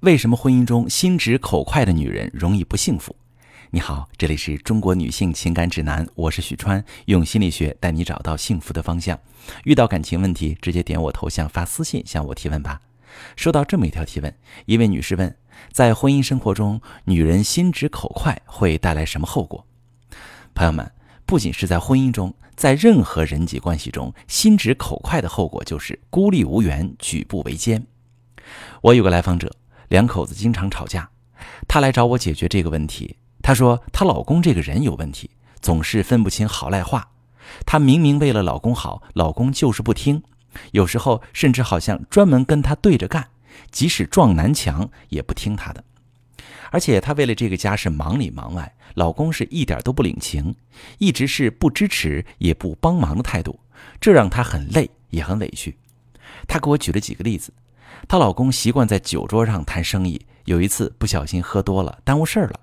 为什么婚姻中心直口快的女人容易不幸福？你好，这里是中国女性情感指南，我是许川，用心理学带你找到幸福的方向。遇到感情问题，直接点我头像发私信向我提问吧。收到这么一条提问，一位女士问：在婚姻生活中，女人心直口快会带来什么后果？朋友们，不仅是在婚姻中，在任何人际关系中，心直口快的后果就是孤立无援、举步维艰。我有个来访者。两口子经常吵架，她来找我解决这个问题。她说她老公这个人有问题，总是分不清好赖话。她明明为了老公好，老公就是不听，有时候甚至好像专门跟她对着干，即使撞南墙也不听她的。而且她为了这个家是忙里忙外，老公是一点都不领情，一直是不支持也不帮忙的态度，这让她很累也很委屈。她给我举了几个例子。她老公习惯在酒桌上谈生意，有一次不小心喝多了，耽误事儿了。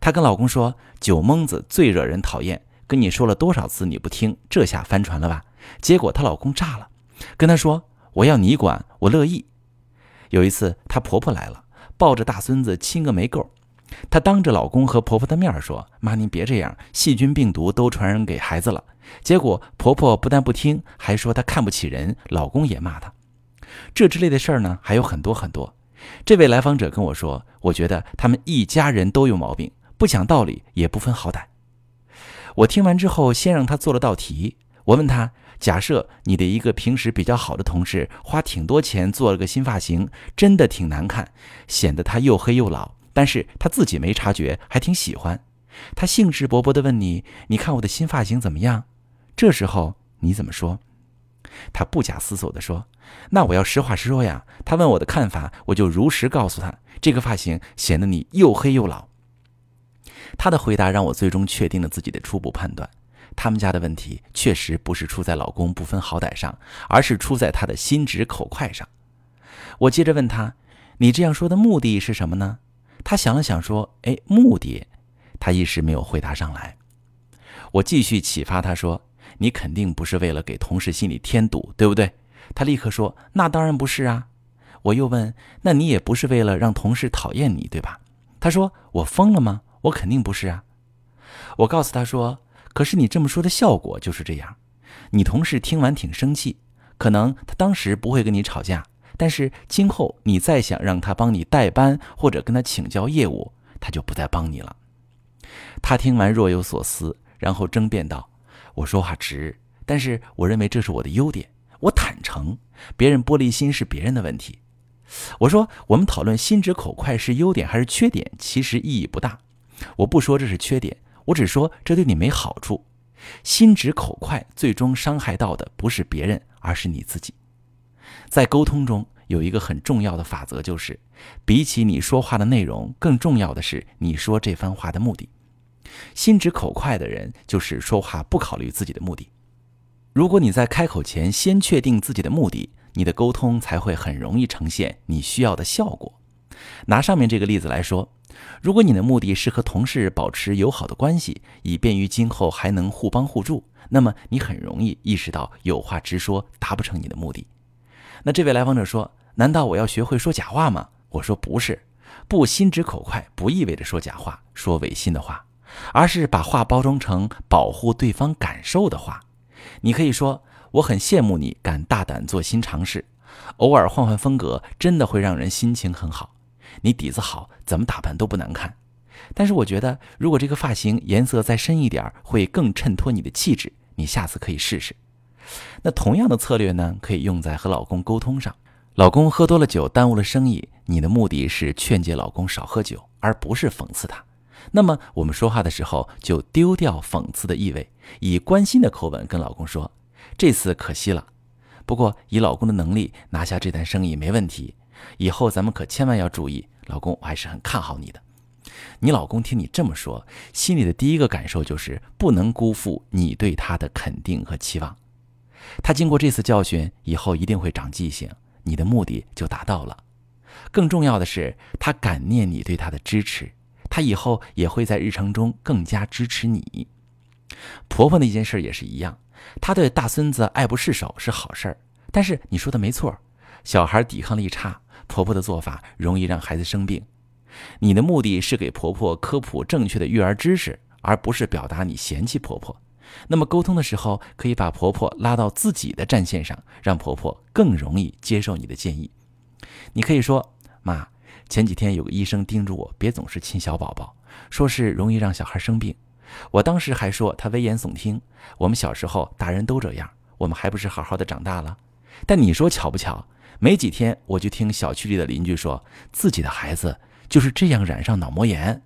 她跟老公说：“酒蒙子最惹人讨厌，跟你说了多少次你不听，这下翻船了吧？”结果她老公炸了，跟她说：“我要你管，我乐意。”有一次她婆婆来了，抱着大孙子亲个没够，她当着老公和婆婆的面说：“妈，您别这样，细菌病毒都传染给孩子了。”结果婆婆不但不听，还说她看不起人，老公也骂她。这之类的事儿呢，还有很多很多。这位来访者跟我说：“我觉得他们一家人都有毛病，不讲道理，也不分好歹。”我听完之后，先让他做了道题。我问他：“假设你的一个平时比较好的同事，花挺多钱做了个新发型，真的挺难看，显得他又黑又老，但是他自己没察觉，还挺喜欢。他兴致勃勃地问你：‘你看我的新发型怎么样？’这时候你怎么说？”他不假思索地说：“那我要实话实说呀。”他问我的看法，我就如实告诉他：“这个发型显得你又黑又老。”他的回答让我最终确定了自己的初步判断：他们家的问题确实不是出在老公不分好歹上，而是出在他的心直口快上。我接着问他：“你这样说的目的是什么呢？”他想了想说：“哎，目的。”他一时没有回答上来。我继续启发他说。你肯定不是为了给同事心里添堵，对不对？他立刻说：“那当然不是啊。”我又问：“那你也不是为了让同事讨厌你，对吧？”他说：“我疯了吗？我肯定不是啊。”我告诉他说：“可是你这么说的效果就是这样。你同事听完挺生气，可能他当时不会跟你吵架，但是今后你再想让他帮你代班或者跟他请教业务，他就不再帮你了。”他听完若有所思，然后争辩道。我说话直，但是我认为这是我的优点。我坦诚，别人玻璃心是别人的问题。我说，我们讨论心直口快是优点还是缺点，其实意义不大。我不说这是缺点，我只说这对你没好处。心直口快最终伤害到的不是别人，而是你自己。在沟通中有一个很重要的法则，就是比起你说话的内容，更重要的是你说这番话的目的。心直口快的人，就是说话不考虑自己的目的。如果你在开口前先确定自己的目的，你的沟通才会很容易呈现你需要的效果。拿上面这个例子来说，如果你的目的是和同事保持友好的关系，以便于今后还能互帮互助，那么你很容易意识到有话直说达不成你的目的。那这位来访者说：“难道我要学会说假话吗？”我说：“不是，不心直口快不意味着说假话、说违心的话。”而是把话包装成保护对方感受的话，你可以说：“我很羡慕你敢大胆做新尝试，偶尔换换风格，真的会让人心情很好。你底子好，怎么打扮都不难看。但是我觉得，如果这个发型颜色再深一点，会更衬托你的气质。你下次可以试试。那同样的策略呢，可以用在和老公沟通上。老公喝多了酒，耽误了生意，你的目的是劝诫老公少喝酒，而不是讽刺他。那么我们说话的时候就丢掉讽刺的意味，以关心的口吻跟老公说：“这次可惜了，不过以老公的能力拿下这单生意没问题。以后咱们可千万要注意，老公我还是很看好你的。”你老公听你这么说，心里的第一个感受就是不能辜负你对他的肯定和期望。他经过这次教训以后一定会长记性，你的目的就达到了。更重要的是，他感念你对他的支持。她以后也会在日常中更加支持你。婆婆那件事也是一样，她对大孙子爱不释手是好事儿。但是你说的没错，小孩抵抗力差，婆婆的做法容易让孩子生病。你的目的是给婆婆科普正确的育儿知识，而不是表达你嫌弃婆婆。那么沟通的时候，可以把婆婆拉到自己的战线上，让婆婆更容易接受你的建议。你可以说：“妈，前几天有个医生叮嘱我，别总是亲小宝宝，说是容易让小孩生病。我当时还说他危言耸听。我们小时候大人都这样，我们还不是好好的长大了？但你说巧不巧？没几天我就听小区里的邻居说自己的孩子就是这样染上脑膜炎，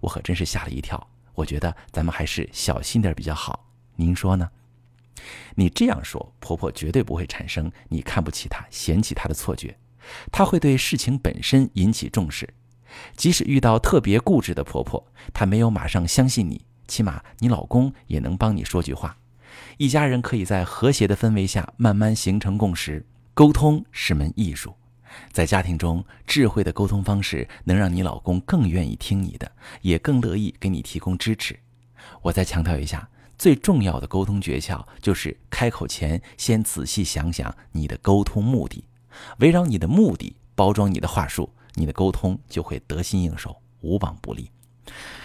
我可真是吓了一跳。我觉得咱们还是小心点比较好。您说呢？你这样说，婆婆绝对不会产生你看不起她、嫌弃她的错觉。她会对事情本身引起重视，即使遇到特别固执的婆婆，她没有马上相信你，起码你老公也能帮你说句话。一家人可以在和谐的氛围下慢慢形成共识。沟通是门艺术，在家庭中，智慧的沟通方式能让你老公更愿意听你的，也更乐意给你提供支持。我再强调一下，最重要的沟通诀窍就是开口前先仔细想想你的沟通目的。围绕你的目的包装你的话术，你的沟通就会得心应手，无往不利。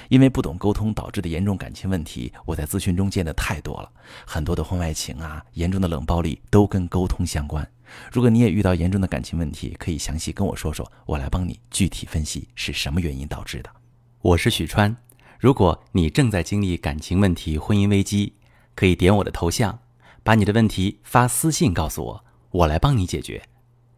因为不懂沟通导致的严重感情问题，我在咨询中见的太多了。很多的婚外情啊，严重的冷暴力都跟沟通相关。如果你也遇到严重的感情问题，可以详细跟我说说，我来帮你具体分析是什么原因导致的。我是许川，如果你正在经历感情问题、婚姻危机，可以点我的头像，把你的问题发私信告诉我，我来帮你解决。